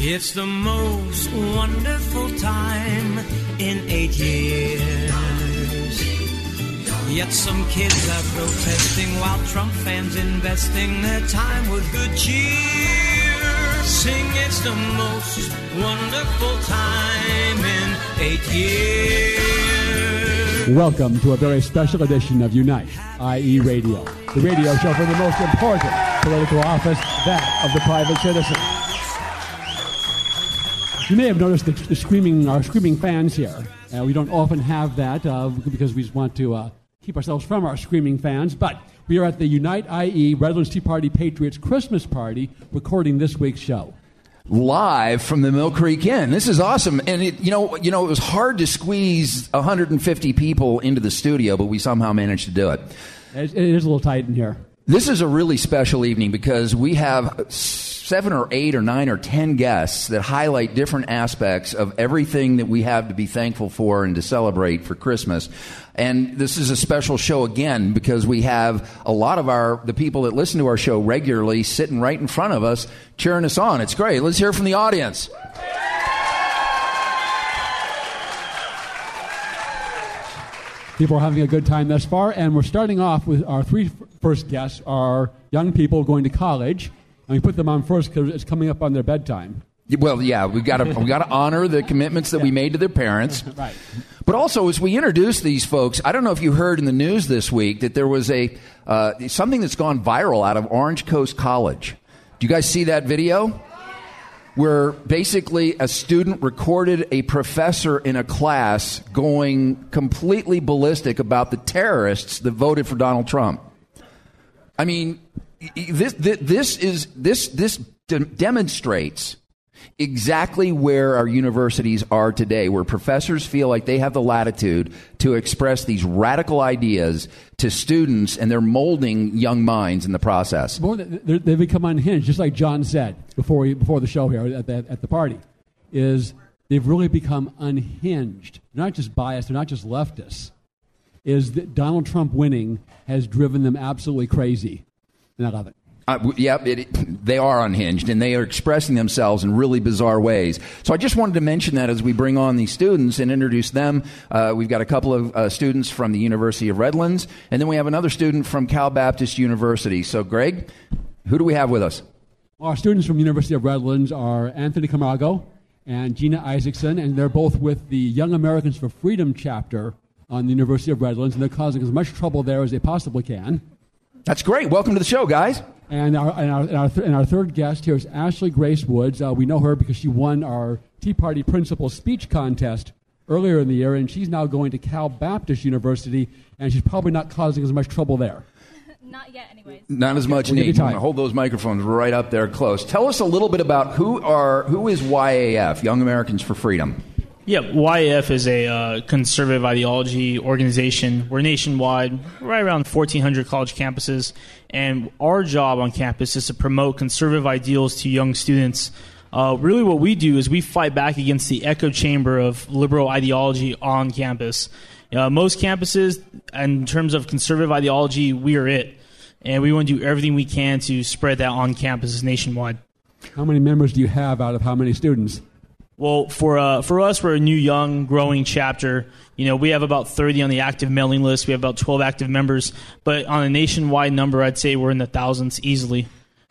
It's the most wonderful time in eight years. Yet some kids are protesting while Trump fans investing their time with good cheer. Sing it's the most wonderful time in eight years. Welcome to a very special edition of Unite, i.e., radio, the radio show for the most important political office, that of the private citizen. You may have noticed the, the screaming, our screaming fans here. Uh, we don't often have that uh, because we just want to uh, keep ourselves from our screaming fans. But we are at the Unite, i.e., Redlands Tea Party Patriots Christmas party, recording this week's show live from the Mill Creek Inn. This is awesome, and it, you know, you know, it was hard to squeeze 150 people into the studio, but we somehow managed to do it. It is a little tight in here. This is a really special evening because we have seven or eight or nine or ten guests that highlight different aspects of everything that we have to be thankful for and to celebrate for Christmas. And this is a special show again because we have a lot of our the people that listen to our show regularly sitting right in front of us cheering us on. It's great. Let's hear from the audience. People are having a good time thus far, and we're starting off with our three first guests are young people going to college and we put them on first because it's coming up on their bedtime. Well, yeah, we got to we got to honor the commitments that yeah. we made to their parents. right. But also, as we introduce these folks, I don't know if you heard in the news this week that there was a uh, something that's gone viral out of Orange Coast College. Do you guys see that video? Where basically a student recorded a professor in a class going completely ballistic about the terrorists that voted for Donald Trump. I mean, this, this is this this demonstrates exactly where our universities are today, where professors feel like they have the latitude to express these radical ideas to students, and they're molding young minds in the process. More, they become unhinged, just like John said before we, before the show here at the, at the party. Is they've really become unhinged. They're not just biased. They're not just leftists. Is that Donald Trump winning has driven them absolutely crazy and I love it. Uh, yeah, it, they are unhinged and they are expressing themselves in really bizarre ways. So I just wanted to mention that as we bring on these students and introduce them. Uh, we've got a couple of uh, students from the University of Redlands, and then we have another student from Cal Baptist University. So, Greg, who do we have with us? Our students from University of Redlands are Anthony Camargo and Gina Isaacson, and they're both with the Young Americans for Freedom chapter on the University of Redlands, and they're causing as much trouble there as they possibly can. That's great. Welcome to the show, guys. And our, and our, and our, th- and our third guest here is Ashley Grace Woods. Uh, we know her because she won our Tea Party Principal Speech Contest earlier in the year, and she's now going to Cal Baptist University, and she's probably not causing as much trouble there. Not yet, anyways. Not as much we'll need. Hold those microphones right up there close. Tell us a little bit about who are who is YAF, Young Americans for Freedom. Yeah, YAF is a uh, conservative ideology organization. We're nationwide, right around 1,400 college campuses, and our job on campus is to promote conservative ideals to young students. Uh, really, what we do is we fight back against the echo chamber of liberal ideology on campus. Uh, most campuses, in terms of conservative ideology, we are it, and we want to do everything we can to spread that on campuses nationwide. How many members do you have out of how many students? Well, for uh, for us, we're a new, young, growing chapter. You know, we have about 30 on the active mailing list. We have about 12 active members, but on a nationwide number, I'd say we're in the thousands easily.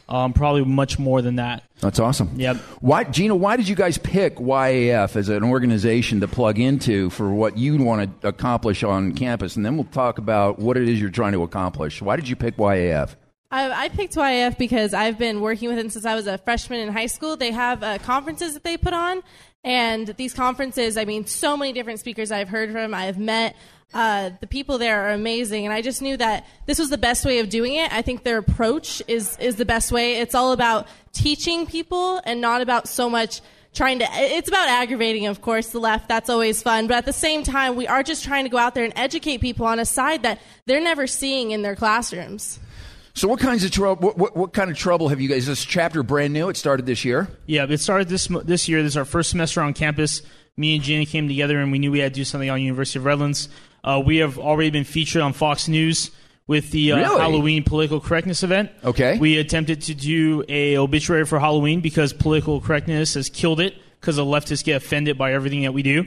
Um, probably much more than that. That's awesome. Yep. Why, Gina? Why did you guys pick YAF as an organization to plug into for what you want to accomplish on campus? And then we'll talk about what it is you're trying to accomplish. Why did you pick YAF? I, I picked YAF because I've been working with them since I was a freshman in high school. They have uh, conferences that they put on, and these conferences, I mean, so many different speakers I've heard from, I've met. Uh, the people there are amazing, and I just knew that this was the best way of doing it. I think their approach is is the best way. It's all about teaching people and not about so much trying to it's about aggravating of course the left that's always fun but at the same time we are just trying to go out there and educate people on a side that they're never seeing in their classrooms So, what kinds of trouble? What, what, what kind of trouble have you guys? Is this chapter brand new? It started this year. Yeah, it started this this year. This is our first semester on campus. Me and Jenny came together, and we knew we had to do something on University of Redlands. Uh, we have already been featured on Fox News with the uh, Really? Halloween political correctness event. Okay. We attempted to do a obituary for Halloween because political correctness has killed it because the leftists get offended by everything that we do.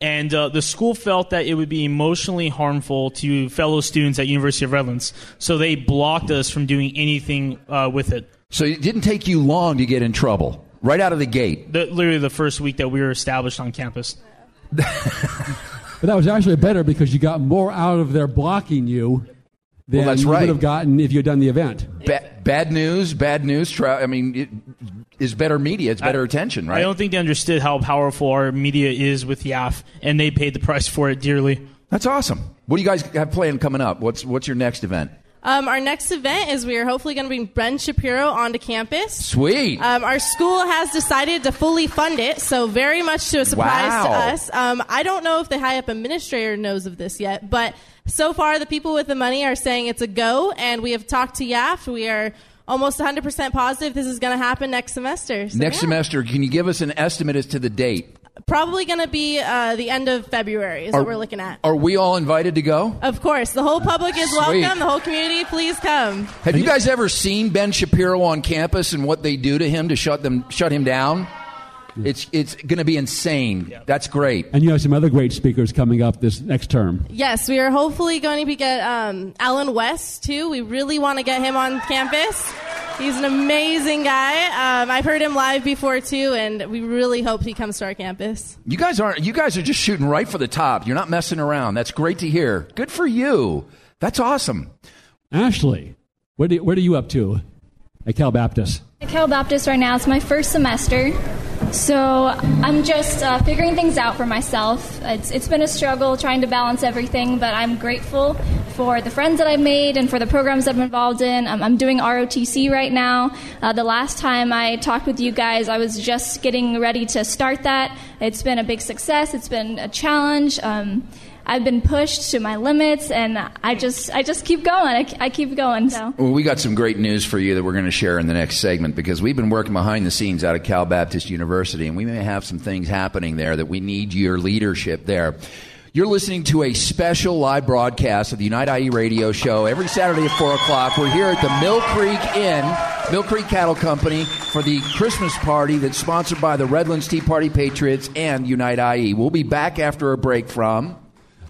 And uh, the school felt that it would be emotionally harmful to fellow students at University of Redlands, so they blocked us from doing anything uh, with it. So it didn't take you long to get in trouble, right out of the gate. The, literally the first week that we were established on campus. But that was actually better because you got more out of their blocking you than that's you right. would have gotten if you had done the event. Ba- bad news, bad news. Tra- I mean, it is better media. It's better attention, right? I don't think they understood how powerful our media is with YAF, and they paid the price for it dearly. That's awesome. What do you guys have planned coming up? What's what's your next event? um, our next event is we are hopefully going to bring ben shapiro onto campus Sweet. um, our school has decided to fully fund it, so very much to a surprise Wow. to us. Um, I don't know if the high up administrator knows of this yet, but so far the people with the money are saying it's a go, and we have talked to YAF. We are almost 100% positive this is going to happen next semester. So, next yeah. semester, can you give us an estimate as to the date? Probably going to be uh, the end of February is Are- what we're looking at. Are we all invited to go? Of course, the whole public is Sweet. welcome. The whole community, please come. Have you guys ever seen Ben Shapiro on campus and what they do to him to shut them shut him down? It's it's going to be insane. That's great. And you have some other great speakers coming up this next term. Yes, we are hopefully going to be get um, Allen West too. We really want to get him on campus. He's an amazing guy. Um, I've heard him live before too, and we really hope he comes to our campus. You guys aren't. You guys are just shooting right for the top. You're not messing around. That's great to hear. Good for you. That's awesome. Ashley, what, do, what are you up to at Cal Baptist? At Cal Baptist right now, it's my first semester. So I'm just uh, figuring things out for myself. It's, it's been a struggle trying to balance everything, but I'm grateful for the friends that I've made and for the programs I've been involved in. I'm doing ROTC right now. Uh, the last time I talked with you guys, I was just getting ready to start that. It's been a big success. It's been a challenge. Um, I've been pushed to my limits, and I just I just keep going. I, I keep going. So. Well, we got some great news for you that we're going to share in the next segment because we've been working behind the scenes out of Cal Baptist University, and we may have some things happening there that we need your leadership there. You're listening to a special live broadcast of the Unite IE radio show every Saturday at 4 o'clock. We're here at the Mill Creek Inn, Mill Creek Cattle Company, for the Christmas party that's sponsored by the Redlands Tea Party Patriots and Unite IE. We'll be back after a break from.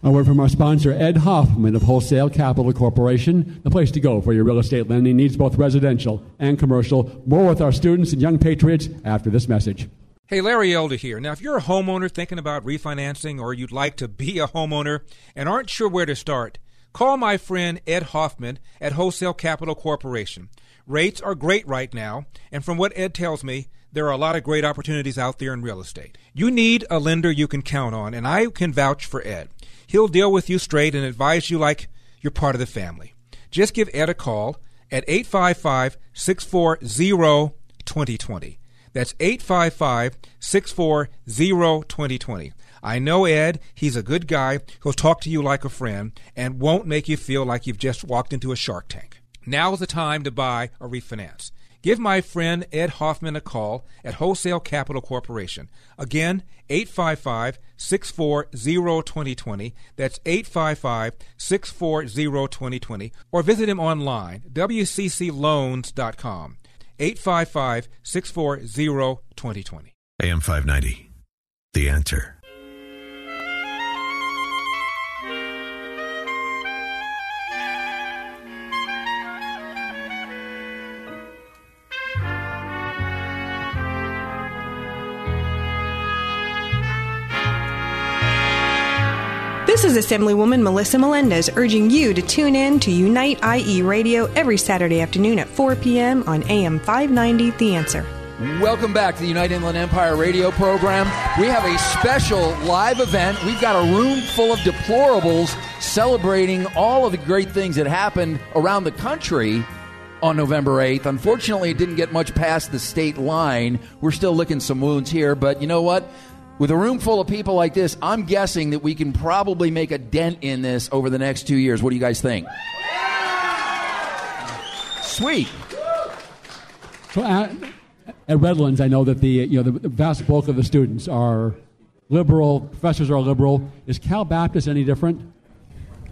A word from our sponsor, Ed Hoffman of Wholesale Capital Corporation, the place to go for your real estate lending needs, both residential and commercial. More with our students and young patriots after this message. Hey, Larry Elder here. Now, if you're a homeowner thinking about refinancing or you'd like to be a homeowner and aren't sure where to start, call my friend Ed Hoffman at Wholesale Capital Corporation. Rates are great right now, and from what Ed tells me, there are a lot of great opportunities out there in real estate. You need a lender you can count on, and I can vouch for Ed. He'll deal with you straight and advise you like you're part of the family. Just give Ed a call at 855 640 2020. That's 855 640 2020. I know Ed. He's a good guy. He'll talk to you like a friend and won't make you feel like you've just walked into a shark tank. Now's the time to buy or refinance. Give my friend Ed Hoffman a call at Wholesale Capital Corporation. Again, 855 640 2020. That's 855 640 2020. Or visit him online, wccloans.com. 855 640 2020. AM 590. The answer. This is Assemblywoman Melissa Melendez urging you to tune in to Unite IE Radio every Saturday afternoon at 4 p.m. on AM 590 The Answer. Welcome back to the United Inland Empire radio program. We have a special live event. We've got a room full of deplorables celebrating all of the great things that happened around the country on November 8th. Unfortunately, it didn't get much past the state line. We're still licking some wounds here, but you know what? With a room full of people like this, I'm guessing that we can probably make a dent in this over the next two years. What do you guys think? Sweet. So at, at Redlands, I know that the you know the vast bulk of the students are liberal. Professors are liberal. Is Cal Baptist any different?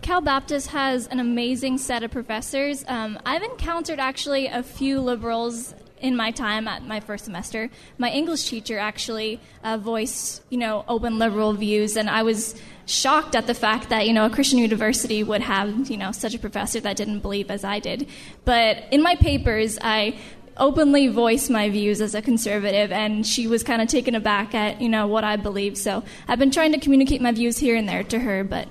Cal Baptist has an amazing set of professors. Um, I've encountered actually a few liberals in my time at my first semester. My English teacher actually uh, voiced, you know, open liberal views, and I was shocked at the fact that you know a Christian university would have you know such a professor that didn't believe as I did. But in my papers, I openly voiced my views as a conservative and she was kind of taken aback at you know what i believe so i've been trying to communicate my views here and there to her but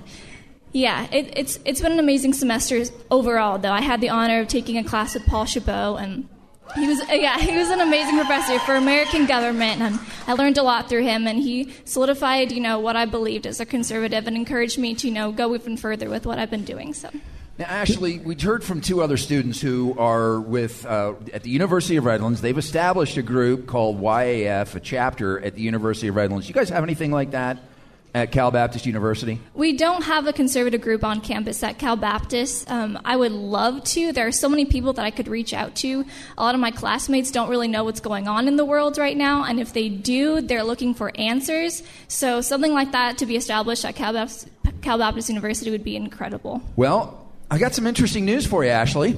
yeah, it, it's it's been an amazing semester overall. Though I had the honor of taking a class with Paul Chabot, and he was yeah he was an amazing professor for American government, and I learned a lot through him. And he solidified you know what I believed as a conservative, and encouraged me to you know go even further with what I've been doing. So. Now, Ashley, we heard from two other students who are with uh, at the University of Redlands. They've established a group called YAF, a chapter at the University of Redlands. You guys have anything like that? At Cal Baptist University? We don't have a conservative group on campus at Cal Baptist. Um, I would love to. There are so many people that I could reach out to. A lot of my classmates don't really know what's going on in the world right now, and if they do, they're looking for answers. So something like that to be established at Cal Baptist, Cal Baptist University would be incredible. Well, I got some interesting news for you, Ashley.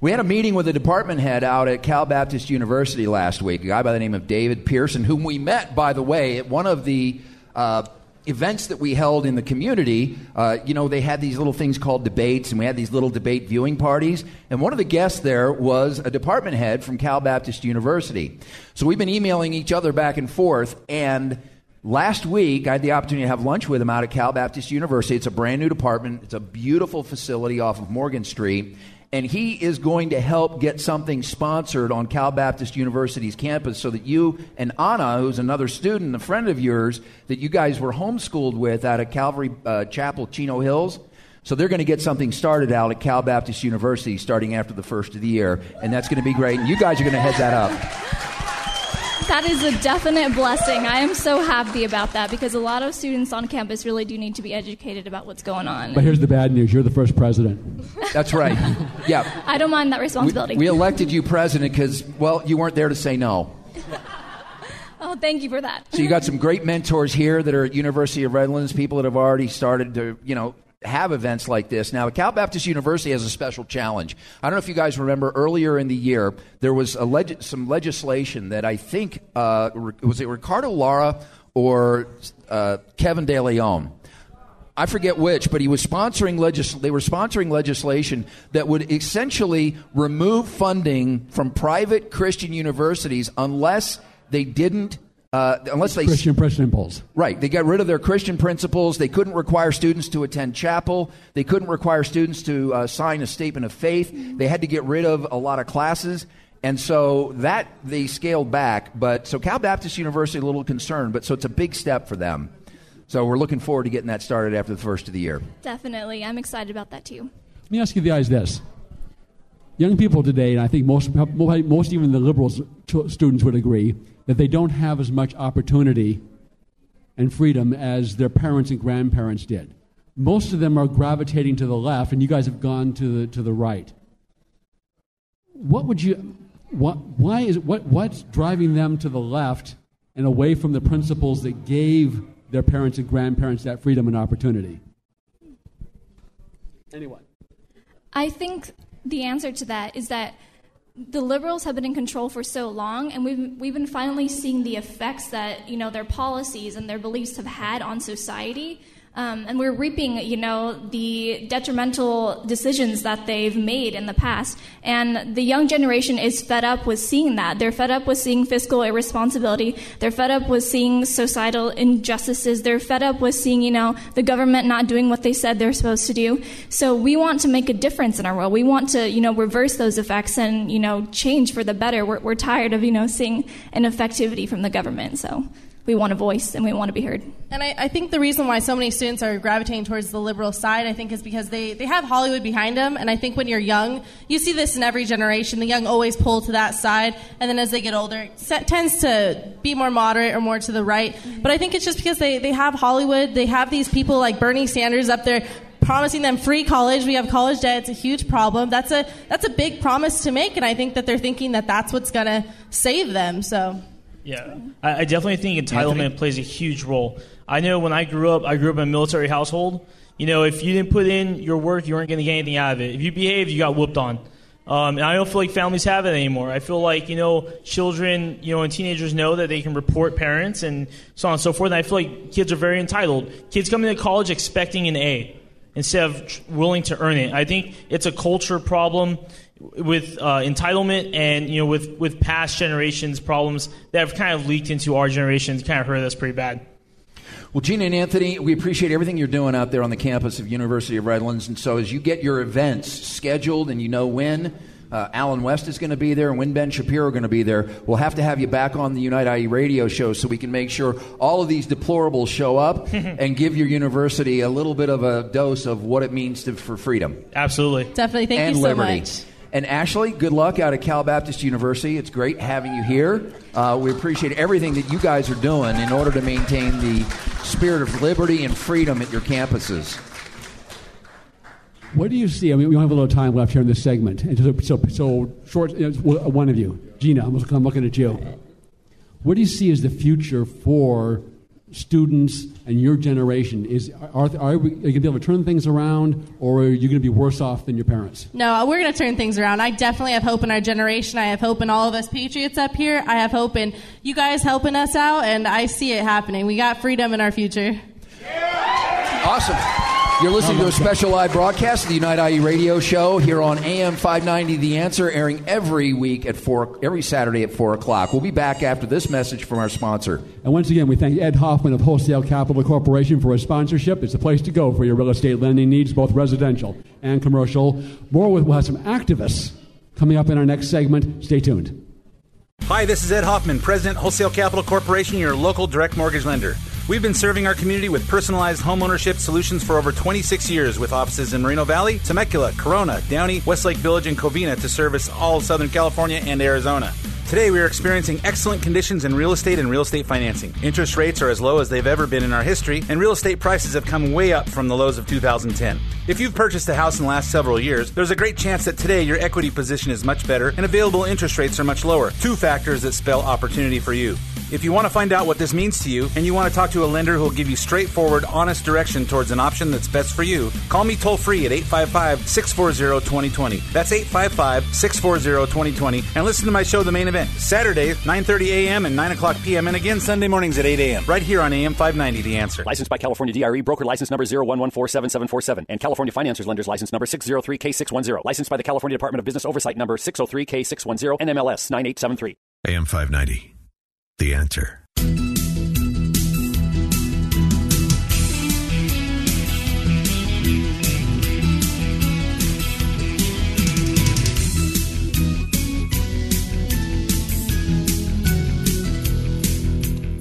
We had a meeting with a department head out at Cal Baptist University last week, a guy by the name of David Pearson, whom we met, by the way, at one of the uh, events that we held in the community, uh, you know, they had these little things called debates, and we had these little debate viewing parties. And one of the guests there was a department head from Cal Baptist University. So we've been emailing each other back and forth, and last week I had the opportunity to have lunch with him out at Cal Baptist University. It's a brand new department, it's a beautiful facility off of Morgan Street and he is going to help get something sponsored on Cal Baptist University's campus so that you and Anna, who's another student, a friend of yours, that you guys were homeschooled with out at Calvary uh, Chapel, Chino Hills. So they're going to get something started out at Cal Baptist University starting after the first of the year, and that's going to be great. And you guys are going to head that up. That is a definite blessing. I am so happy about that because a lot of students on campus really do need to be educated about what's going on. But here's the bad news you're the first president. That's right. Yeah. I don't mind that responsibility. We, we elected you president because, well, you weren't there to say no. Oh, thank you for that. So you got some great mentors here that are at University of Redlands, people that have already started to, you know, have events like this. Now, Cal Baptist University has a special challenge. I don't know if you guys remember earlier in the year, there was leg- some legislation that I think, uh, was it Ricardo Lara or uh, Kevin De Leon? I forget which, but he was sponsoring legis- they were sponsoring legislation that would essentially remove funding from private Christian universities unless they didn't uh, unless they Christian principles. Right. They got rid of their Christian principles. They couldn't require students to attend chapel. They couldn't require students to uh, sign a statement of faith. They had to get rid of a lot of classes. And so that they scaled back. But so Cal Baptist University a little concerned, but so it's a big step for them. So we're looking forward to getting that started after the first of the year. Definitely. I'm excited about that too. Let me ask you the guys this. Young people today, and I think most, most even the liberal students would agree, that they don't have as much opportunity and freedom as their parents and grandparents did. Most of them are gravitating to the left, and you guys have gone to the, to the right. What would you, what, why is, what, what's driving them to the left and away from the principles that gave their parents and grandparents that freedom and opportunity? Anyone? I think the answer to that is that the liberals have been in control for so long and we've, we've been finally seeing the effects that you know their policies and their beliefs have had on society Um, and we're reaping, you know, the detrimental decisions that they've made in the past. And the young generation is fed up with seeing that. They're fed up with seeing fiscal irresponsibility. They're fed up with seeing societal injustices. They're fed up with seeing, you know, the government not doing what they said they're supposed to do. So we want to make a difference in our world. We want to, you know, reverse those effects and, you know, change for the better. We're, we're tired of, you know, seeing ineffectivity from the government. So we want a voice and we want to be heard. And I, I, think the reason why so many students are gravitating towards the liberal side, I think, is because they, they have Hollywood behind them. And I think when you're young, you see this in every generation. The young always pull to that side. And then as they get older, it tends to be more moderate or more to the right. Mm-hmm. But I think it's just because they, they have Hollywood. They have these people like Bernie Sanders up there promising them free college. We have college debt. It's a huge problem. That's a, that's a big promise to make. And I think that they're thinking that that's what's going to save them. So. Yeah, I, I definitely think entitlement Anthony? plays a huge role. I know when I grew up, I grew up in a military household. You know, if you didn't put in your work, you weren't going to get anything out of it. If you behaved, you got whooped on. Um, and I don't feel like families have it anymore. I feel like, you know, children, you know, and teenagers know that they can report parents and so on and so forth. And I feel like kids are very entitled. Kids come into college expecting an A instead of willing to earn it. I think it's a culture problem with uh, entitlement and you know with with past generations problems that have kind of leaked into our generation kind of hurt us pretty bad. Well, Gina and Anthony, we appreciate everything you're doing out there on the campus of University of Redlands. And so, as you get your events scheduled and you know when, uh, Allen West is going to be there and when Ben Shapiro are going to be there, we'll have to have you back on the Unite IE radio show so we can make sure all of these deplorables show up and give your university a little bit of a dose of what it means to, for freedom. Absolutely. Definitely. Thank and you so liberty. much. And Ashley, good luck out at Cal Baptist University. It's great having you here. Uh, we appreciate everything that you guys are doing in order to maintain the spirit of liberty and freedom at your campuses. What do you see? I mean, we don't have a little time left here in this segment. And so, so, so short, one of you, Gina, I'm looking at you. What do you see as the future for students and your generation is are, are, we, are you going to be able to turn things around or are you going to be worse off than your parents? No we're going to turn things around. I definitely have hope in our generation. I have hope in all of us patriots up here. I have hope in you guys helping us out and i see it happening. We got freedom in our future. Awesome you're listening to a special live broadcast of the Unite IE radio show here on AM 590 The Answer, airing every week at 4, every Saturday at 4 o'clock. We'll be back after this message from our sponsor. And once again, we thank Ed Hoffman of Wholesale Capital Corporation for his sponsorship. It's the place to go for your real estate lending needs, both residential and commercial. More with, we'll have some activists coming up in our next segment. Stay tuned. Hi, this is Ed Hoffman, President, Wholesale Capital Corporation, your local direct mortgage lender. We've been serving our community with personalized homeownership solutions for over 26 years with offices in Moreno Valley, Temecula, Corona, Downey, Westlake Village, and Covina to service all of Southern California and Arizona. Today, we are experiencing excellent conditions in real estate and real estate financing. Interest rates are as low as they've ever been in our history, and real estate prices have come way up from the lows of 2010. If you've purchased a house in the last several years, there's a great chance that today your equity position is much better and available interest rates are much lower. Two factors that spell opportunity for you. If you want to find out what this means to you and you want to talk to a lender who will give you straightforward, honest direction towards an option that's best for you, call me toll free at 855 640 2020. That's 855 640 2020 and listen to my show, The Main Event, Saturday, 9.30 a.m. and 9 o'clock p.m. and again Sunday mornings at 8 a.m. right here on AM 590, The Answer. Licensed by California DRE, broker license number 01147747 and California Financiers Lenders license number 603K610. Licensed by the California Department of Business Oversight number 603K610 NMLS 9873. AM 590 the answer.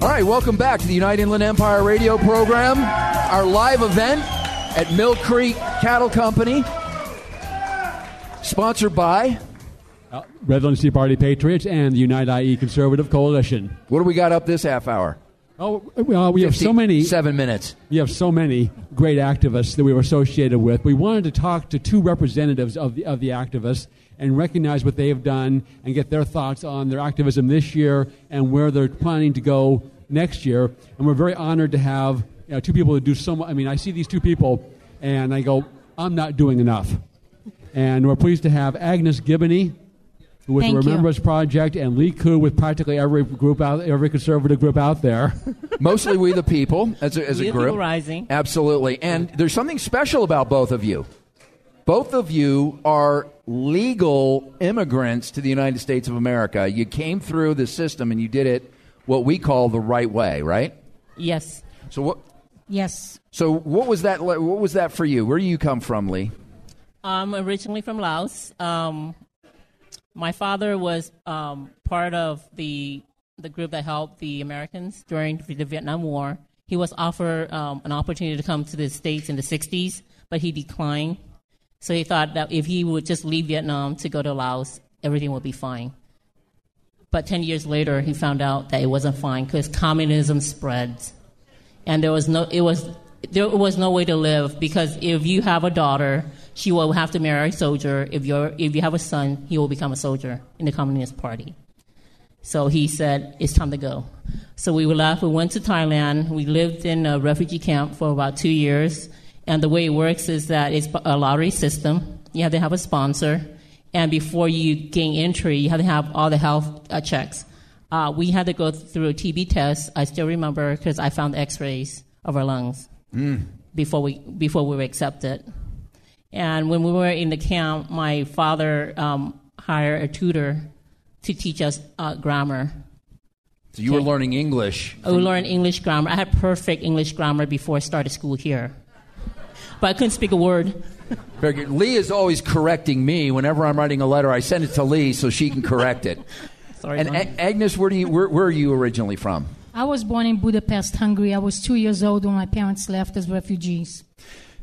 All right, welcome back to the United Inland Empire radio program, our live event at Mill Creek Cattle Company, sponsored by uh, Redlands Tea Party Patriots and the United IE Conservative Coalition. What do we got up this half hour? Oh, well, we have so many. Seven minutes. We have so many great activists that we were associated with. We wanted to talk to two representatives of the, of the activists and recognize what they have done and get their thoughts on their activism this year and where they're planning to go next year. And we're very honored to have you know, two people that do so much. I mean, I see these two people and I go, I'm not doing enough. And we're pleased to have Agnes Gibboney with Thank the you. Remembrance Project, and Lee Koo with practically every group out, every conservative group out there. Mostly we the people as a, as We a group. People Rising. Absolutely. And there's something special about both of you. Both of you are legal immigrants to the United States of America. You came through the system and you did it what we call the right way, right? Yes. So what Yes. so what was that what was that for you? Where do you come from, Lee? I'm originally from Laos. Um, my father was um, part of the the group that helped the Americans during the Vietnam War. He was offered um, an opportunity to come to the states in the '60s, but he declined. So he thought that if he would just leave Vietnam to go to Laos, everything would be fine. But 10 years later, he found out that it wasn't fine because communism spreads. And there was no, it was, there was no way to live because if you have a daughter, she will have to marry a soldier. If, you're, if you have a son, he will become a soldier in the Communist Party. So he said, it's time to go. So we left. We went to Thailand. We lived in a refugee camp for about two years. And the way it works is that it's a lottery system. You have to have a sponsor. And before you gain entry, you have to have all the health uh, checks. Uh, we had to go through a TB test. I still remember because I found X-rays of our lungs Mm. before we before we were accepted. And when we were in the camp, my father um, hired a tutor to teach us uh, grammar. So you were learning English. I would learn English grammar. I had perfect English grammar before I started school here, but I couldn't speak a word. Very good. Lee is always correcting me whenever I'm writing a letter. I send it to Lee so she can correct it. Sorry, and A- Agnes, where do you where, where are you originally from? I was born in Budapest, Hungary. I was two years old when my parents left as refugees.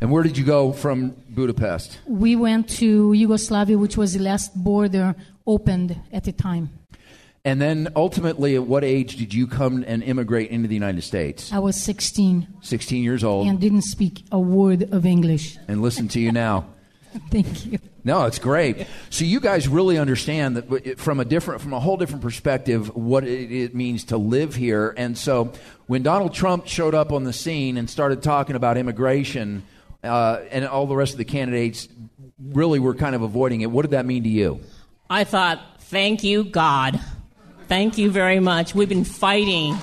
And where did you go from Budapest? We went to Yugoslavia, which was the last border opened at the time. And then ultimately, at what age did you come and immigrate into the United States? I was 16 16 years old. and didn't speak a word of English. And listen to you now. Thank you. No, it's great. So you guys really understand that uh, from a different, from a whole different perspective, what it, it means to live here. And so when Donald Trump showed up on the scene and started talking about immigration, uh, and all the rest of the candidates really were kind of avoiding it, what did that mean to you? I thought, thank you, God. Thank you very much. We've been fighting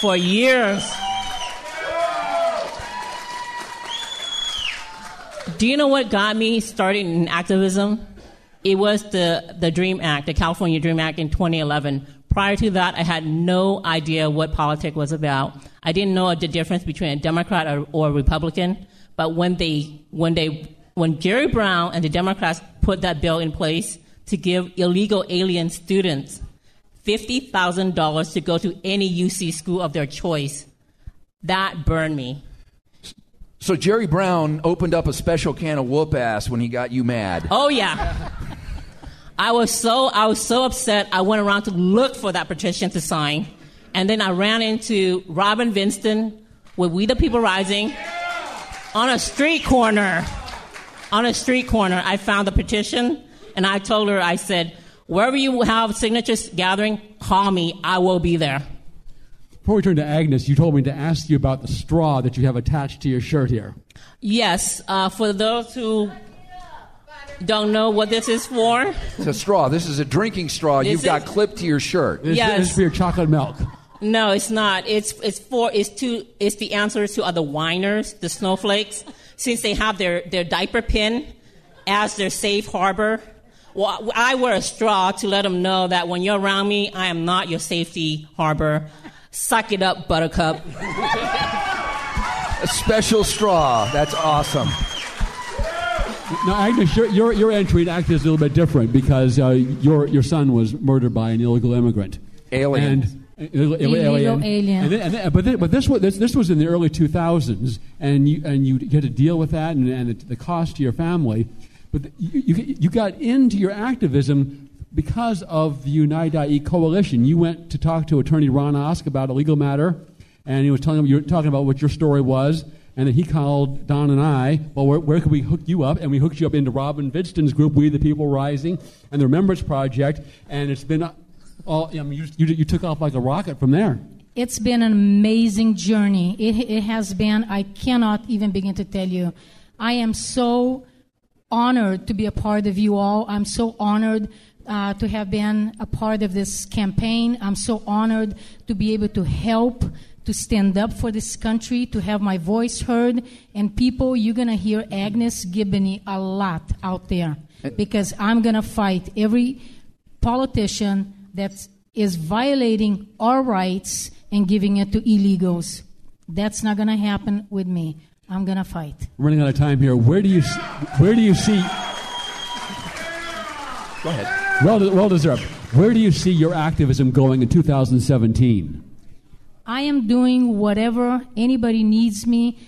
for years. Do you know what got me started in activism? It was the, the DREAM Act, the California DREAM Act in 2011. Prior to that, I had no idea what politics was about. I didn't know the difference between a Democrat or, or a Republican. But when they, when they, when Jerry Brown and the Democrats put that bill in place to give illegal alien students $50,000 to go to any UC school of their choice, that burned me. So Jerry Brown opened up a special can of whoop ass when he got you mad. Oh yeah. I was so I was so upset. I went around to look for that petition to sign, and then I ran into Robin Hvidston with We the People Rising on a street corner. On a street corner, I found the petition, and I told her, I said, "Wherever you have signatures gathering, call me. I will be there." Before we turn to Agnes, you told me to ask you about the straw that you have attached to your shirt here. Yes, uh, for those who don't know what this is for, It's a straw. This is a drinking straw This you've got is- clipped to your shirt. This, Yes. this is for your chocolate milk. No, it's not. It's it's for it's to it's the answer to other whiners, the snowflakes, since they have their their diaper pin as their safe harbor. Well, I wear a straw to let them know that when you're around me, I am not your safety harbor. Suck it up, Buttercup. A special straw. That's awesome. Now, Agnes, your, your, your entry in ACT is a little bit different because uh, your, your son was murdered by an illegal immigrant. Alien. And, Ill- Ill- Illegal alien. And then, and then- but, this, but this, was, this, this was in the early 2000s, and you, and you had to deal with that and, and the, the cost to your family. But you, you, you got into your activism because of the Unite IE coalition. You went to talk to Attorney Ron Osk about a legal matter, and he was telling him you were talking about what your story was. And then he called Don and I, well, where, where could we hook you up? And we hooked you up into Robin Hvidston's group, We the People Rising, and the Remembrance Project. And it's been all, I mean, you, you, you took off like a rocket from there. It's been an amazing journey. It, it has been, I cannot even begin to tell you. I am so honored to be a part of you all. I'm so honored uh, to have been a part of this campaign. I'm so honored to be able to help to stand up for this country, to have my voice heard. And people, you're going to hear Agnes Gibboney a lot out there because I'm going to fight every politician that is violating our rights and giving it to illegals. That's not going to happen with me. I'm going to fight. Running out of time here. Where do you where do you see? Go ahead. Well, well deserved. Where do you see your activism going in 2017? I am doing whatever anybody needs me.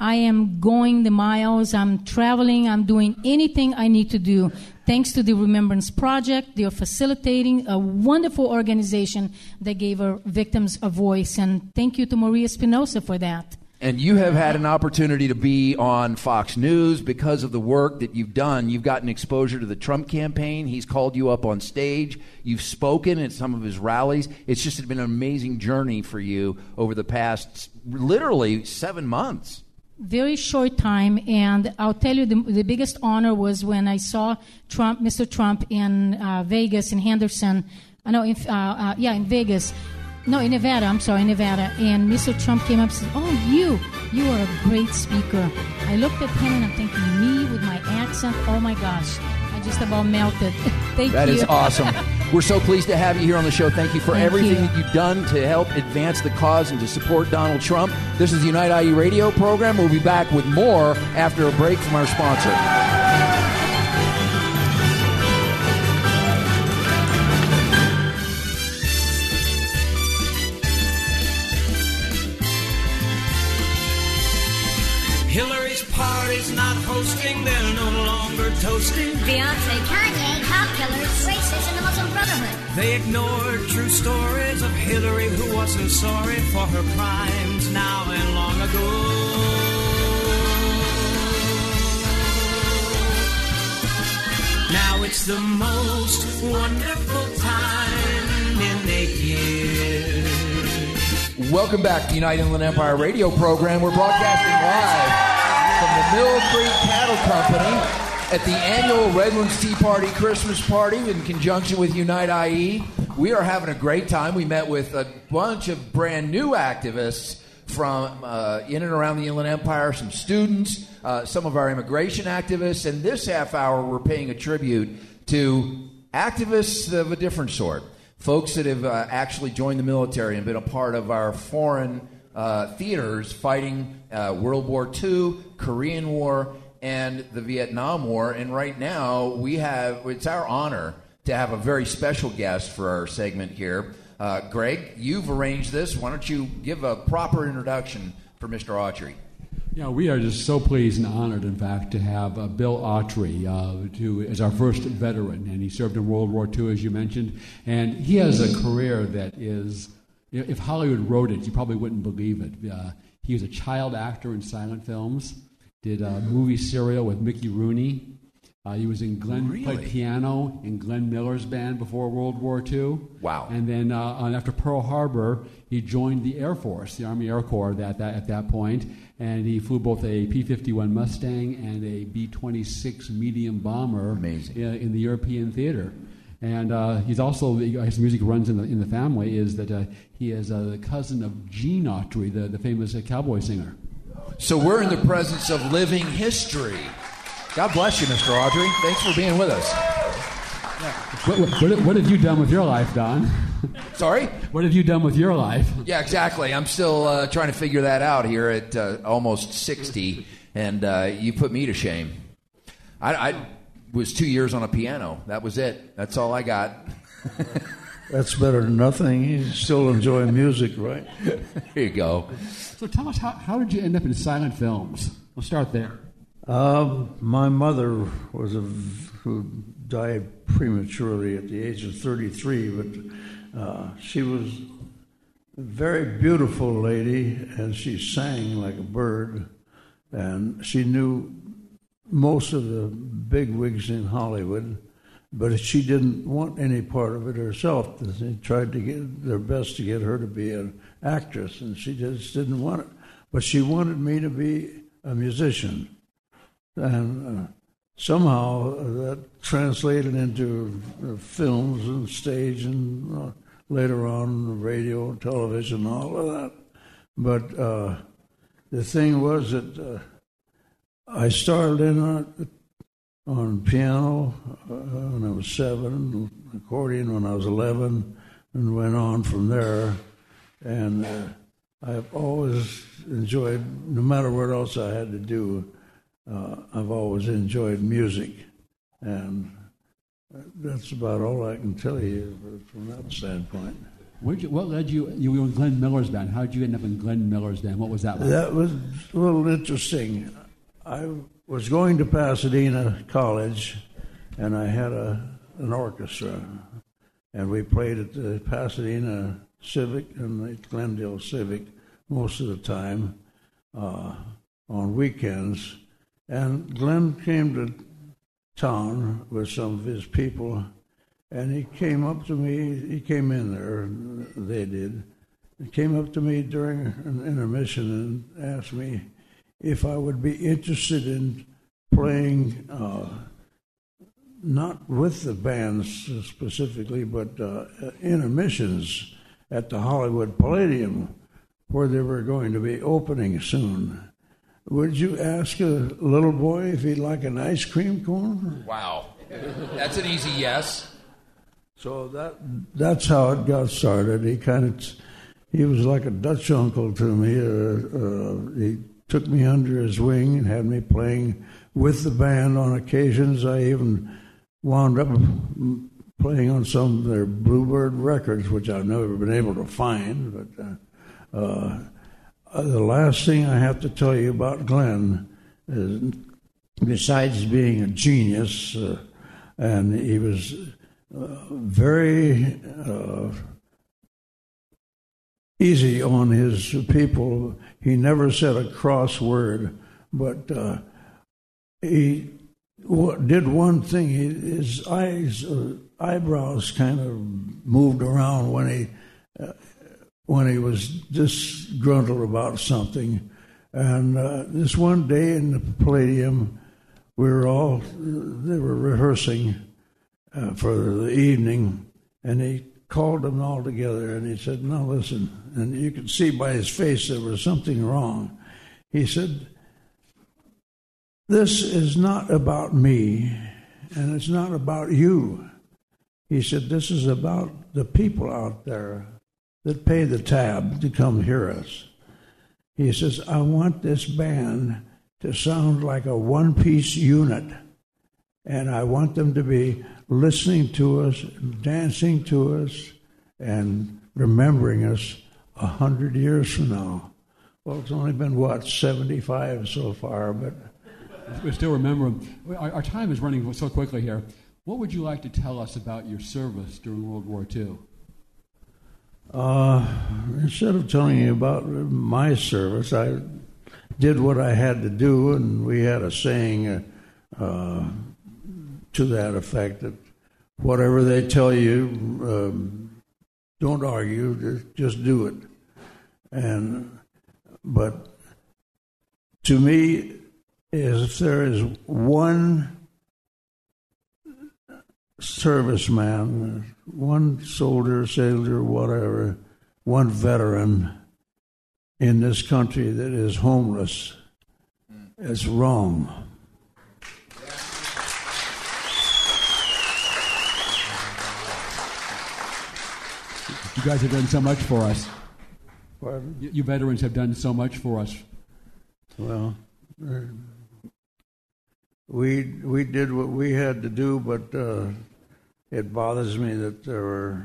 I am going the miles. I'm traveling. I'm doing anything I need to do. Thanks to the Remembrance Project, they are facilitating a wonderful organization that gave our victims a voice. And thank you to Maria Espinoza for that. And you have had an opportunity to be on Fox News because of the work that you've done. You've gotten exposure to the Trump campaign. He's called you up on stage. You've spoken at some of his rallies. It's just been an amazing journey for you over the past literally seven months. Very short time, and I'll tell you the, the biggest honor was when I saw Trump, Mr. Trump, in uh, Vegas, in Henderson. I know, in, uh, uh, yeah, in Vegas no, in Nevada. I'm sorry, in Nevada. And Mr. Trump came up and said, "Oh, you, you are a great speaker." I looked at him and I'm thinking, me with my accent. Oh my gosh, I just about melted. Thank That you. That is awesome. We're so pleased to have you here on the show. Thank you for Thank everything you. that you've done to help advance the cause and to support Donald Trump. This is the Unite IE radio program. We'll be back with more after a break from our sponsor. Party's not hosting, they're no longer toasting. Beyonce, Kanye, cop killers, racists, and the Muslim Brotherhood. They ignored true stories of Hillary who wasn't sorry for her crimes now and long ago. Now it's the most wonderful time in eight years. Welcome back to the United Inland Empire radio program. We're broadcasting live from the Mill Creek Cattle Company at the annual Redlands Tea Party Christmas Party in conjunction with Unite IE. We are having a great time. We met with a bunch of brand new activists from uh, in and around the Inland Empire, some students, uh, some of our immigration activists, and this half hour we're paying a tribute to activists of a different sort folks that have uh, actually joined the military and been a part of our foreign uh, theaters fighting uh, World War II, Korean War, and the Vietnam War. And right now, we have it's our honor to have a very special guest for our segment here. Uh, Greg, you've arranged this. Why don't you give a proper introduction for Mr. Autry? Yeah, we are just so pleased and honored, in fact, to have uh, Bill Autry uh, to, as our first veteran, and he served in World War II, as you mentioned, and he has a career that is, you know, if Hollywood wrote it, you probably wouldn't believe it. Uh, he was a child actor in silent films, did a movie serial with Mickey Rooney. Uh, he was in Glenn Really? played piano in Glenn Miller's band before World War II. Wow. And then uh, after Pearl Harbor, he joined the Air Force, the Army Air Corps, that, that, at that point, and he flew both a P-51 Mustang and a B-26 medium bomber Amazing. In, in the European theater. And uh, he's also, his music runs in the, in the family, is that uh, he is uh, the cousin of Gene Autry, the, the famous uh, cowboy singer. So we're in the presence of living history. God bless you, Mr. Autry. Thanks for being with us. What, what, what, have you done with your life, Don? Sorry? What have you done with your life? Yeah, exactly. I'm still uh, trying to figure that out here at uh, almost 60, and uh, you put me to shame. I, I was two years on a piano. That was it. That's all I got. That's better than nothing. You still enjoy music, right? there you go. So tell us, how, how did you end up in silent films? We'll start there. Um, my mother was a who died prematurely at the age of 33, but uh, she was a very beautiful lady, and she sang like a bird, and she knew most of the big wigs in Hollywood, but she didn't want any part of it herself. They tried to get their best to get her to be an actress, and she just didn't want it. But she wanted me to be a musician. And uh, somehow that translated into uh, films and stage and uh, later on radio, television, all of that. But uh, the thing was that uh, I started in on, piano uh, when I was seven, accordion when I was 11, and went on from there. And uh, I've always enjoyed, no matter what else I had to do, uh, I've always enjoyed music. And that's about all I can tell you from that standpoint. You, what led you? You were in Glenn Miller's band. How did you end up in Glenn Miller's band? What was that like? That was a little interesting. I was going to Pasadena College, and I had a an orchestra, and we played at the Pasadena Civic and the Glendale Civic most of the time uh, on weekends. And Glenn came to town with some of his people, and he came up to me. He came in there, they did. He came up to me during an intermission and asked me if I would be interested in playing, uh, not with the bands specifically, but uh, intermissions at the Hollywood Palladium, where they were going to be opening soon. Would you ask a little boy if he'd like an ice cream cone? Wow. That's an easy yes. So that that's how it got started. He kind of he was like a Dutch uncle to me. Uh, uh, he took me under his wing and had me playing with the band on occasions. I even wound up playing on some of their Bluebird records, which I've never been able to find. But uh, uh, the last thing I have to tell you about Glenn is, besides being a genius, uh, and he was uh, very uh, easy on his people. He never said a cross word, but uh, he did one thing. His eyes, uh, eyebrows, kind of moved around when he when he was disgruntled about something. And uh, this one day in the Palladium, we were all, they were rehearsing uh, for the evening, and he called them all together and he said, Now listen. And you could see by his face there was something wrong. He said, This is not about me, and it's not about you. He said, This is about the people out there that pay the tab to come hear us. He says, I want this band to sound like a one piece unit, and I want them to be listening to us, dancing to us, and remembering us a hundred years from now. Well, it's only been, what, 75 so far, but. We still remember them. Our, our time is running so quickly here. What would you like to tell us about your service during World War II? Uh, instead of telling you about my service, I did what I had to do, and we had a saying uh, uh, to that effect that whatever they tell you, um, don't argue, just, just do it. And but to me, if there is one serviceman, one soldier, sailor, whatever, one veteran in this country that is homeless. It's wrong. You guys have done so much for us. Pardon? You, you veterans have done so much for us. Well, uh, we we did what we had to do, but uh, it bothers me that there were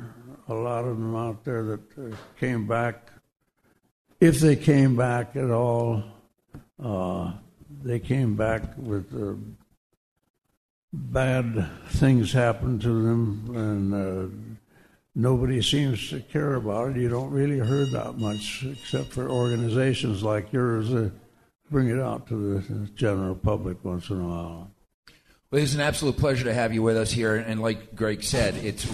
a lot of them out there that uh, came back. If they came back at all, uh, they came back with uh, bad things happened to them, and uh, nobody seems to care about it. You don't really hear that much, except for organizations like yours that bring it out to the general public once in a while. Well, it's an absolute pleasure to have you with us here. And like Greg said, it's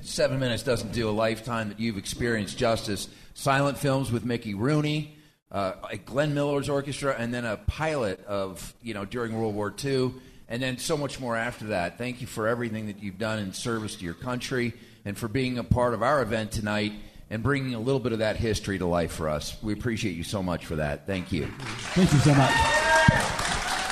seven minutes doesn't do a lifetime that you've experienced justice. Silent films with Mickey Rooney, uh, Glenn Miller's orchestra, and then a pilot of you know during World War II. and then so much more after that. Thank you for everything that you've done in service to your country and for being a part of our event tonight and bringing a little bit of that history to life for us. We appreciate you so much for that. Thank you. Thank you so much.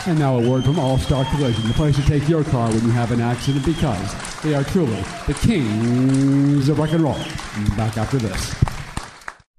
And now a word from All Star Collision, the place to take your car when you have an accident because they are truly the kings of rock and roll. Back after this.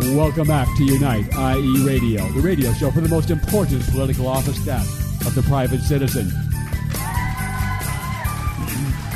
Welcome back to Unite IE Radio, the radio show for the most important political office, that of the private citizen.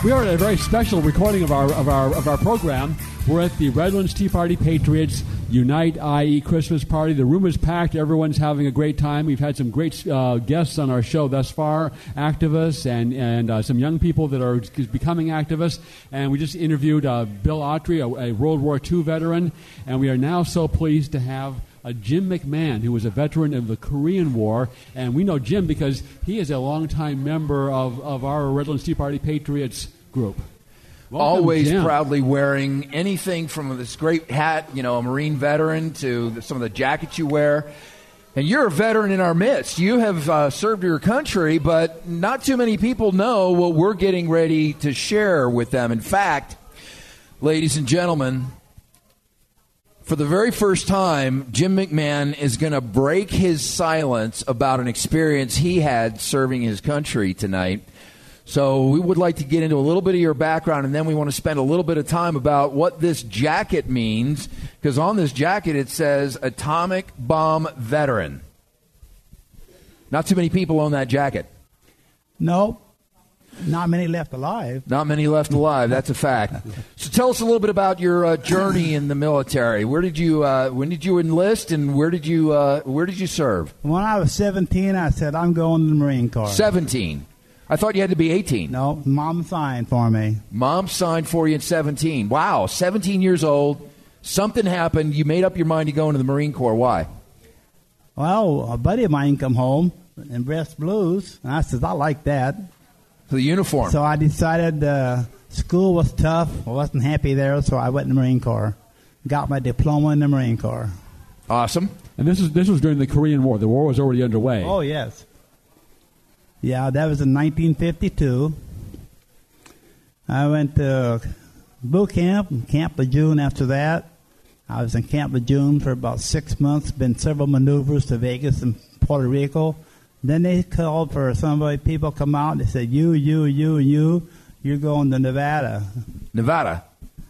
We are at a very special recording of our of our of our program. We're at the Redlands Tea Party Patriots Unite IE Christmas Party. The room is packed. Everyone's having a great time. We've had some great uh, guests on our show thus far, activists and and uh, some young people that are becoming activists. And we just interviewed uh, Bill Autry, a, a World War II veteran, and we are now so pleased to have uh, Jim McMahon, who was a veteran of the Korean War. And we know Jim because he is a longtime member of, of our Redlands Tea Party Patriots group. Welcome, Always Jim. proudly wearing anything from this great hat, you know, a Marine veteran, to the, some of the jackets you wear. And you're a veteran in our midst. You have uh, served your country, but not too many people know what we're getting ready to share with them. In fact, ladies and gentlemen, for the very first time, Jim McMahon is going to break his silence about an experience he had serving his country tonight. So we would like to get into a little bit of your background, and then we want to spend a little bit of time about what this jacket means, because on this jacket it says "Atomic Bomb Veteran." Not too many people own that jacket. No, not many left alive. Not many left alive. That's a fact. So tell us a little bit about your uh, journey in the military. Where did you uh, when did you enlist, and where did you uh, where did you serve? When I was 17, I said, I'm going to the Marine Corps. Seventeen. I thought you had to be eighteen. No, mom signed for me. Mom signed for you at 17. Wow, 17 years old. Something happened. You made up your mind to go into the Marine Corps. Why? Well, a buddy of mine come home in dress blues, and I says I like that. For the uniform. So I decided uh, school was tough. I wasn't happy there, so I went in the Marine Corps. Got my diploma in the Marine Corps. Awesome. And this is this was during the Korean War. The war was already underway. Oh, yes. Yeah, that was in 1952. I went to boot camp, Camp Lejeune after that. I was in Camp Lejeune for about six months, been several maneuvers to Vegas and Puerto Rico. Then they called for somebody, people come out, they said, you, you, you, you, you're going to Nevada. Nevada.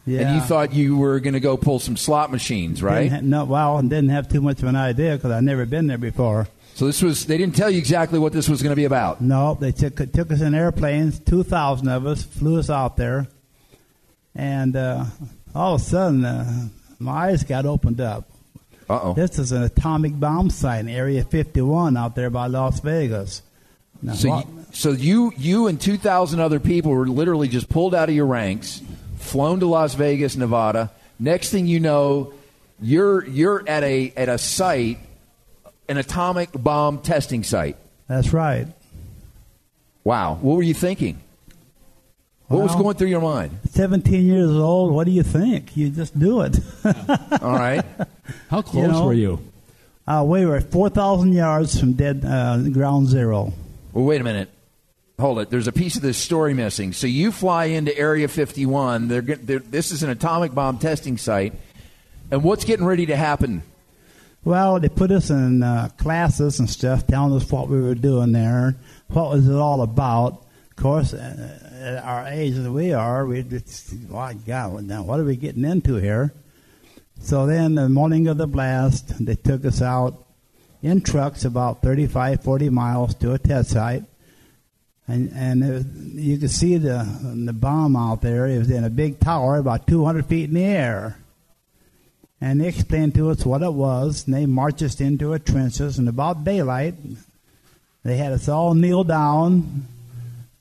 Yeah. And you thought you were going to go pull some slot machines, right? Didn't ha- no, well, I didn't have too much of an idea because I'd never been there before. So this was they didn't tell you exactly what this was going to be about. No, they took took us in airplanes, two thousand of us, flew us out there, and uh, all of a sudden, uh, my eyes got opened up. Uh oh. This is an atomic bomb site in Area 51 out there by Las Vegas. Now, So what- you, so you you and 2000 other people were literally just pulled out of your ranks, flown to Las Vegas, Nevada. Next thing you know, you're you're at a at a site an atomic bomb testing site. that's right. Wow. What were you thinking? What was going through your mind? 17 years old. What do you think? You just do it. All right. How close were you? Uh, we were 4,000 yards from dead uh, ground zero. Well, wait a minute. Hold it. There's a piece of this story missing. So you fly into Area 51. They're, they're, this is an atomic bomb testing site. And what's getting ready to happen? Well, they put us in uh, classes and stuff, telling us what we were doing there, what was it all about. Of course, uh, at our age as we are, we just, my God, now what are we getting into here? So then, the morning of the blast, they took us out in trucks about 35, 40 miles to a test site. And, and was, you could see the, the bomb out there. It was in a big tower about 200 feet in the air. And they explained to us what it was, and they marched us into a trenches. And about daylight, they had us all kneel down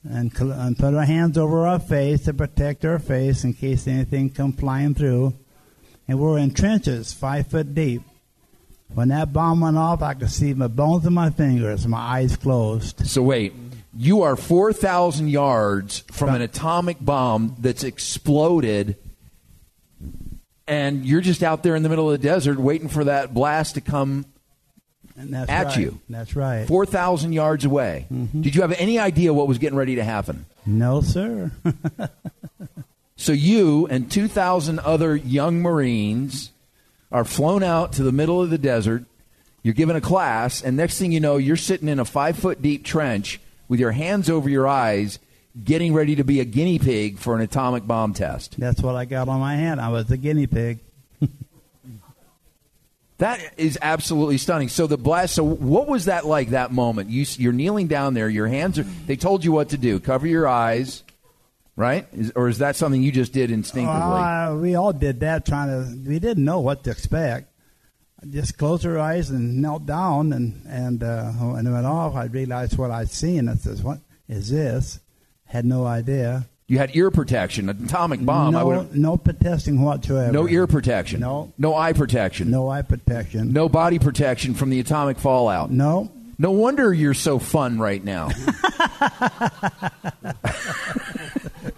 and, and put our hands over our face to protect our face in case anything come flying through. And we're in trenches, five foot deep. When that bomb went off, I could see my bones in my fingers, my eyes closed. So wait, you are 4,000 yards from an atomic bomb that's exploded, and you're just out there in the middle of the desert waiting for that blast to come And that's at right. you. That's right. 4,000 yards away. Mm-hmm. Did you have any idea what was getting ready to happen? No, sir. So you and 2,000 other young Marines are flown out to the middle of the desert. You're given a class, and next thing you know, you're sitting in a five foot deep trench with your hands over your eyes, getting ready to be a guinea pig for an atomic bomb test. That's what I got on my hand. I was the guinea pig. That is absolutely stunning. So the blast. So what was that like? That moment. You, you're kneeling down there. Your hands are. They told you what to do. Cover your eyes, right? Is, or is that something you just did instinctively? Uh, we all did that trying to, we didn't know what to expect. Just closed our eyes and knelt down, and, and uh, when it went off, I realized what I'd seen. I says, What is this? Had no idea. you had ear protection. An atomic bomb. no, I would. no protesting whatsoever. No ear protection. No. No eye protection. No eye protection. No body protection from the atomic fallout. No. No wonder you're so fun right now.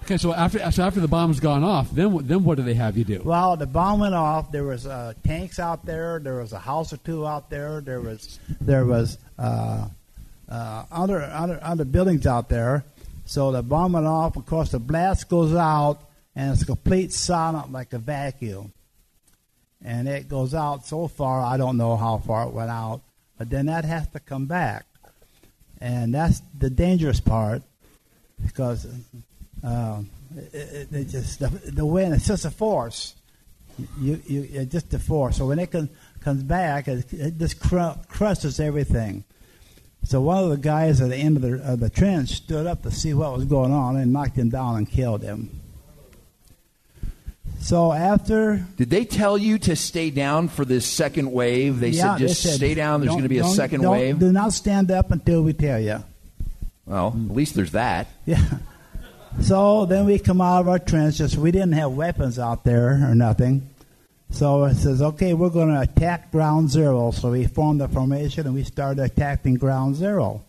Okay, so after so after the bomb's gone off, then then what do they have you do? Well, the bomb went off. There was uh, tanks out there. There was a house or two out there. There was there was uh, uh, other other other buildings out there. So the bomb went off. Of course, the blast goes out, and it's complete silent like a vacuum. And it goes out so far. I don't know how far it went out, but then that has to come back, and that's the dangerous part because um, it, it, it just the, the wind it's just a force. You, you it's just a force. So when it can, comes back, it, it just cru- crushes everything. So one of the guys at the end of the, of the trench stood up to see what was going on and knocked him down and killed him. So after Did they tell you to stay down for this second wave? They yeah, said just they said, stay down. There's going to be a 2nd don't- wave. Do not stand up until we tell you. Well, at least there's that. Yeah. So then we come out of our trenches. We didn't have weapons out there or nothing. So it says, okay, we're going to attack ground zero. So we formed a formation and we started attacking ground zero.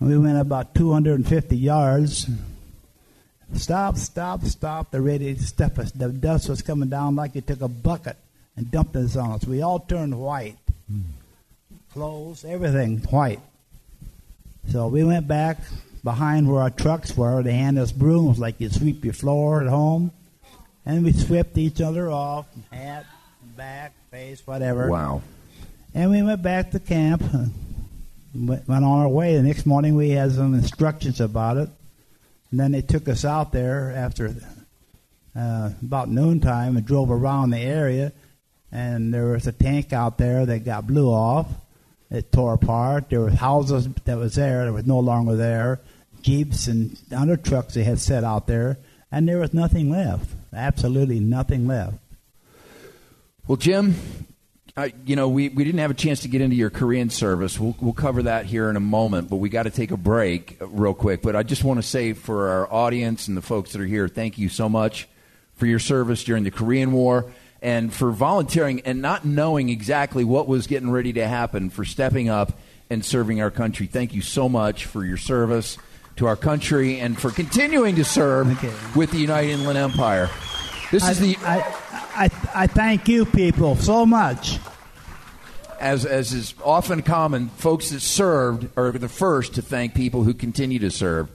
And we went about 250 yards. Stop, stop, stop. To step us. The dust was coming down like you took a bucket and dumped us on us. We all turned white. Clothes, everything white. So we went back behind where our trucks were. They handed us brooms like you sweep your floor at home. And we swept each other off, hat, back, face, whatever. Wow. And we went back to camp, went went on our way. The next morning we had some instructions about it. And then they took us out there after uh, about noontime and drove around the area. And there was a tank out there that got blew off. It tore apart. There were houses that was there that was no longer there. Jeeps and other trucks they had set out there. And there was nothing left. Absolutely nothing left. Well, Jim, I, you know, we, we didn't have a chance to get into your Korean service. We'll, we'll cover that here in a moment, but we got to take a break uh, real quick. But I just want to say for our audience and the folks that are here, thank you so much for your service during the Korean War and for volunteering and not knowing exactly what was getting ready to happen, for stepping up and serving our country. Thank you so much for your service to our country and for continuing to serve with the United Inland Empire. This is the I, I, I thank you people so much. as as is often common, folks that served are the first to thank people who continue to serve.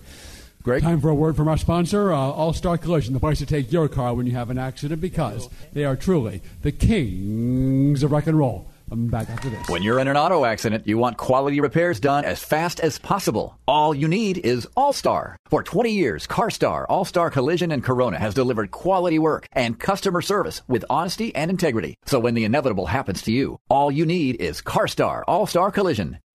Greg? Time for a word from our sponsor, uh, All Star Collision, the place to take your car when you have an accident because they are truly the kings of rock and roll. I'm back after this. When you're in an auto accident, you want quality repairs done as fast as possible. All you need is All Star. For 20 years, CarStar, All Star Collision, and Corona has delivered quality work and customer service with honesty and integrity. So when the inevitable happens to you, all you need is CarStar, All Star Collision.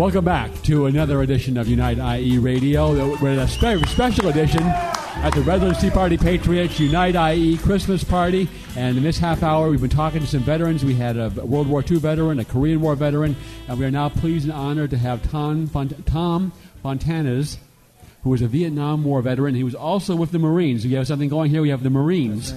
Welcome back to another edition of Unite IE Radio. We're in a spe- special edition at the Redlands Tea Party Patriots Unite IE Christmas Party. And in this half hour, we've been talking to some veterans. We had a World War II veteran, a Korean War veteran, and we are now pleased and honored to have Tom, Font- Tom Fontanes, who was a Vietnam War veteran. He was also with the Marines. We have something going here. We have the Marines.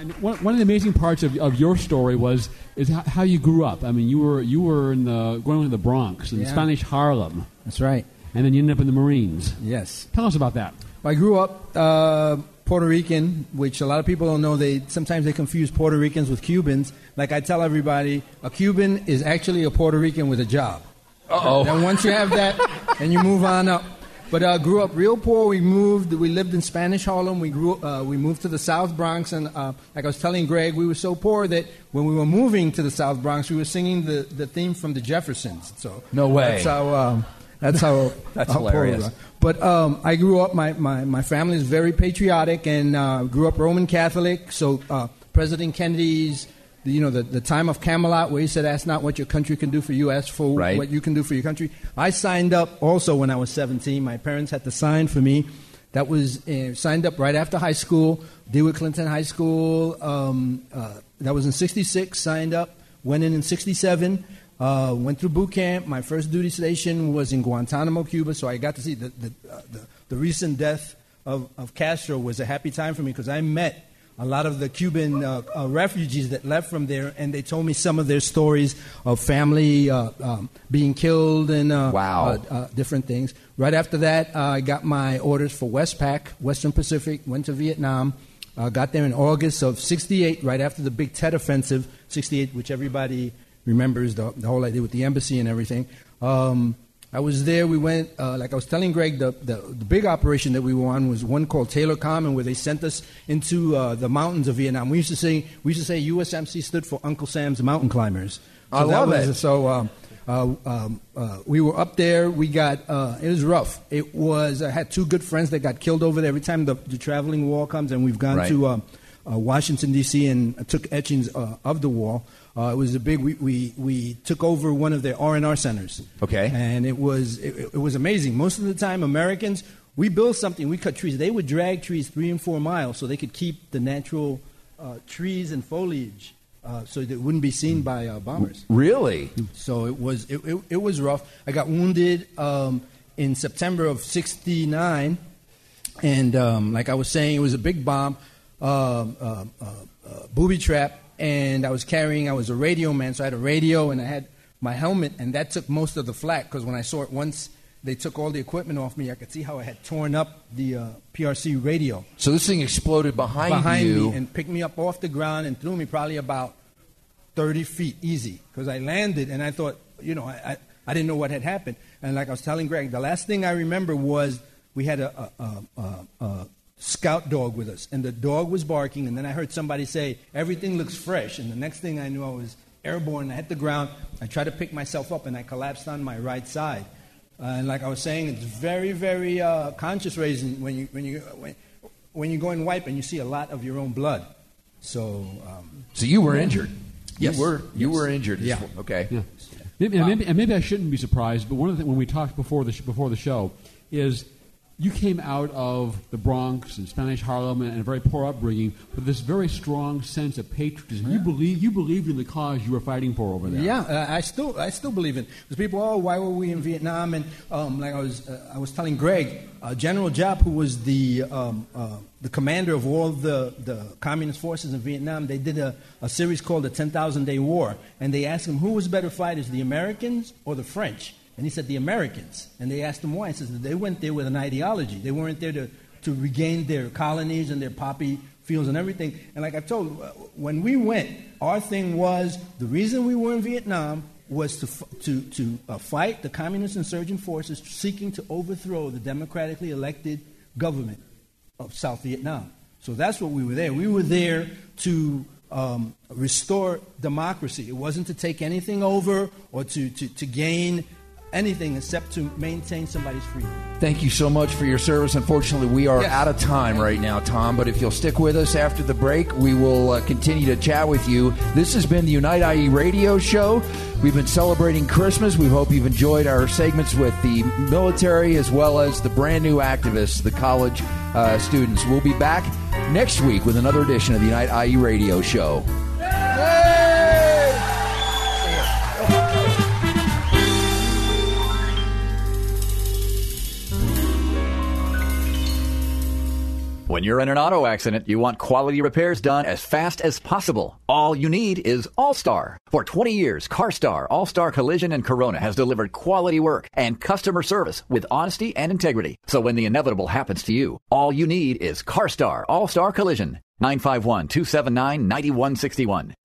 And one, one of the amazing parts of, of your story was is how, how you grew up. I mean, you were you were in the going to the Bronx in Yeah. Spanish Harlem. That's right. And then you ended up in the Marines. Yes. Tell us about that. I grew up uh, Puerto Rican, which a lot of people don't know. They sometimes they confuse Puerto Ricans with Cubans. Like I tell everybody, a Cuban is actually a Puerto Rican with a job. Uh-oh. And once you have that, and you move on up. But uh, grew up real poor. We moved. We lived in Spanish Harlem. We grew. Uh, we moved to the South Bronx, and uh, like I was telling Greg, we were so poor that when we were moving to the South Bronx, we were singing the, the theme from the Jeffersons. So No way. That's how. Um, that's how. That's how poor we hilarious. were. But um, I grew up. My, my, my family is very patriotic, and uh, grew up Roman Catholic. So uh, President Kennedy's, you know, the, the time of Camelot, where he said, "Ask not what your country can do for you, ask for Right. what you can do for your country." I signed up also when I was 17. My parents had to sign for me. That was uh, signed up right after high school. DeWitt Clinton High School. Um, uh, that was in '66. Signed up. Went in in '67. Uh, went through boot camp. My first duty station was in Guantanamo, Cuba. So I got to see the the, uh, the, the recent death of, of Castro was a happy time for me because I met a lot of the Cuban uh, uh, refugees that left from there, and they told me some of their stories of family uh, um, being killed and uh, Wow. uh, uh, different things. Right after that, uh, I got my orders for Westpac, Western Pacific, went to Vietnam. Uh, got there in August of 68, right after the Big Tet Offensive, 68, which everybody remembers, the, the whole idea with the embassy and everything. Um, I was there. We went, uh, like I was telling Greg, the, the, the big operation that we were on was one called Taylor Common, where they sent us into uh, the mountains of Vietnam. We used to say, we used to say USMC stood for Uncle Sam's Mountain Climbers. So I that love was- it. So um, uh, um, uh, we were up there. We got uh, it was rough. It was. I had two good friends that got killed over there. Every time the, the traveling wall comes, and we've gone Right. to um, uh, Washington D.C. and took etchings uh, of the wall. Uh, it was a big. We, we, we took over one of their R and R centers. Okay. and it was it, it was amazing. Most of the time, Americans we build something. We cut trees. They would drag trees three and four miles so they could keep the natural uh, trees and foliage. Uh, so that it wouldn't be seen by uh, bombers. Really? So it was it, it, it was rough. I got wounded um, in September of '69, and um, like I was saying, it was a big bomb, uh, uh, booby trap, and I was carrying. I was a radio man, so I had a radio and I had my helmet, and that took most of the flak because when I saw it once. They took all the equipment off me. I could see how I had torn up the uh, PRC radio So this thing exploded behind, behind you. me and picked me up off the ground and threw me probably about 30 feet easy because I landed and I thought, you know, I, I, I didn't know what had happened. And like I was telling Greg, the last thing I remember was we had a, a, a, a, a scout dog with us and the dog was barking and then I heard somebody say, everything looks fresh. And the next thing I knew, I was airborne. I hit the ground. I tried to pick myself up and I collapsed on my right side. Uh, and like I was saying, it's very, very uh, conscious raising when you, when, you, when, when you go and wipe and you see a lot of your own blood. So, um, So you were injured. Yes. You were you Yes. were injured. Yeah. Okay. Yeah. Maybe, and, maybe, and maybe I shouldn't be surprised, but one of the things when we talked before the, sh- before the show is you came out of the Bronx and Spanish Harlem and a very poor upbringing with this very strong sense of patriotism. You believe you believed in the cause you were fighting for over there. Yeah, uh, I still I still believe in. Because people, oh, why were we in Vietnam? And um, like I was uh, I was telling Greg, uh, General Giap, who was the um, uh, the commander of all the the communist forces in Vietnam, they did a, a series called the Ten Thousand Day War, and they asked him who was better fighters, the Americans or the French. And he said, The Americans. And they asked him why. He says, They went there with an ideology. They weren't there to, to regain their colonies and their poppy fields and everything. And like I told uh, when we went, our thing was the reason we were in Vietnam was to, to, to uh, fight the communist insurgent forces seeking to overthrow the democratically elected government of South Vietnam. So that's what we were there. We were there to um, restore democracy. It wasn't to take anything over or to, to, to gain anything except to maintain somebody's freedom. Thank you so much for your service. Unfortunately, we are Yes. out of time right now, Tom. But if you'll stick with us after the break, we will uh, continue to chat with you. This has been the Unite IE radio show. We've been celebrating Christmas. We hope you've enjoyed our segments with the military as well as the brand new activists, the college uh, students. We'll be back next week with another edition of the Unite IE radio show. When you're in an auto accident, you want quality repairs done as fast as possible. All you need is All Star. For 20 years, CarStar, All Star Collision, and Corona has delivered quality work and customer service with honesty and integrity. So when the inevitable happens to you, all you need is CarStar, All Star Collision. 951 279 9161.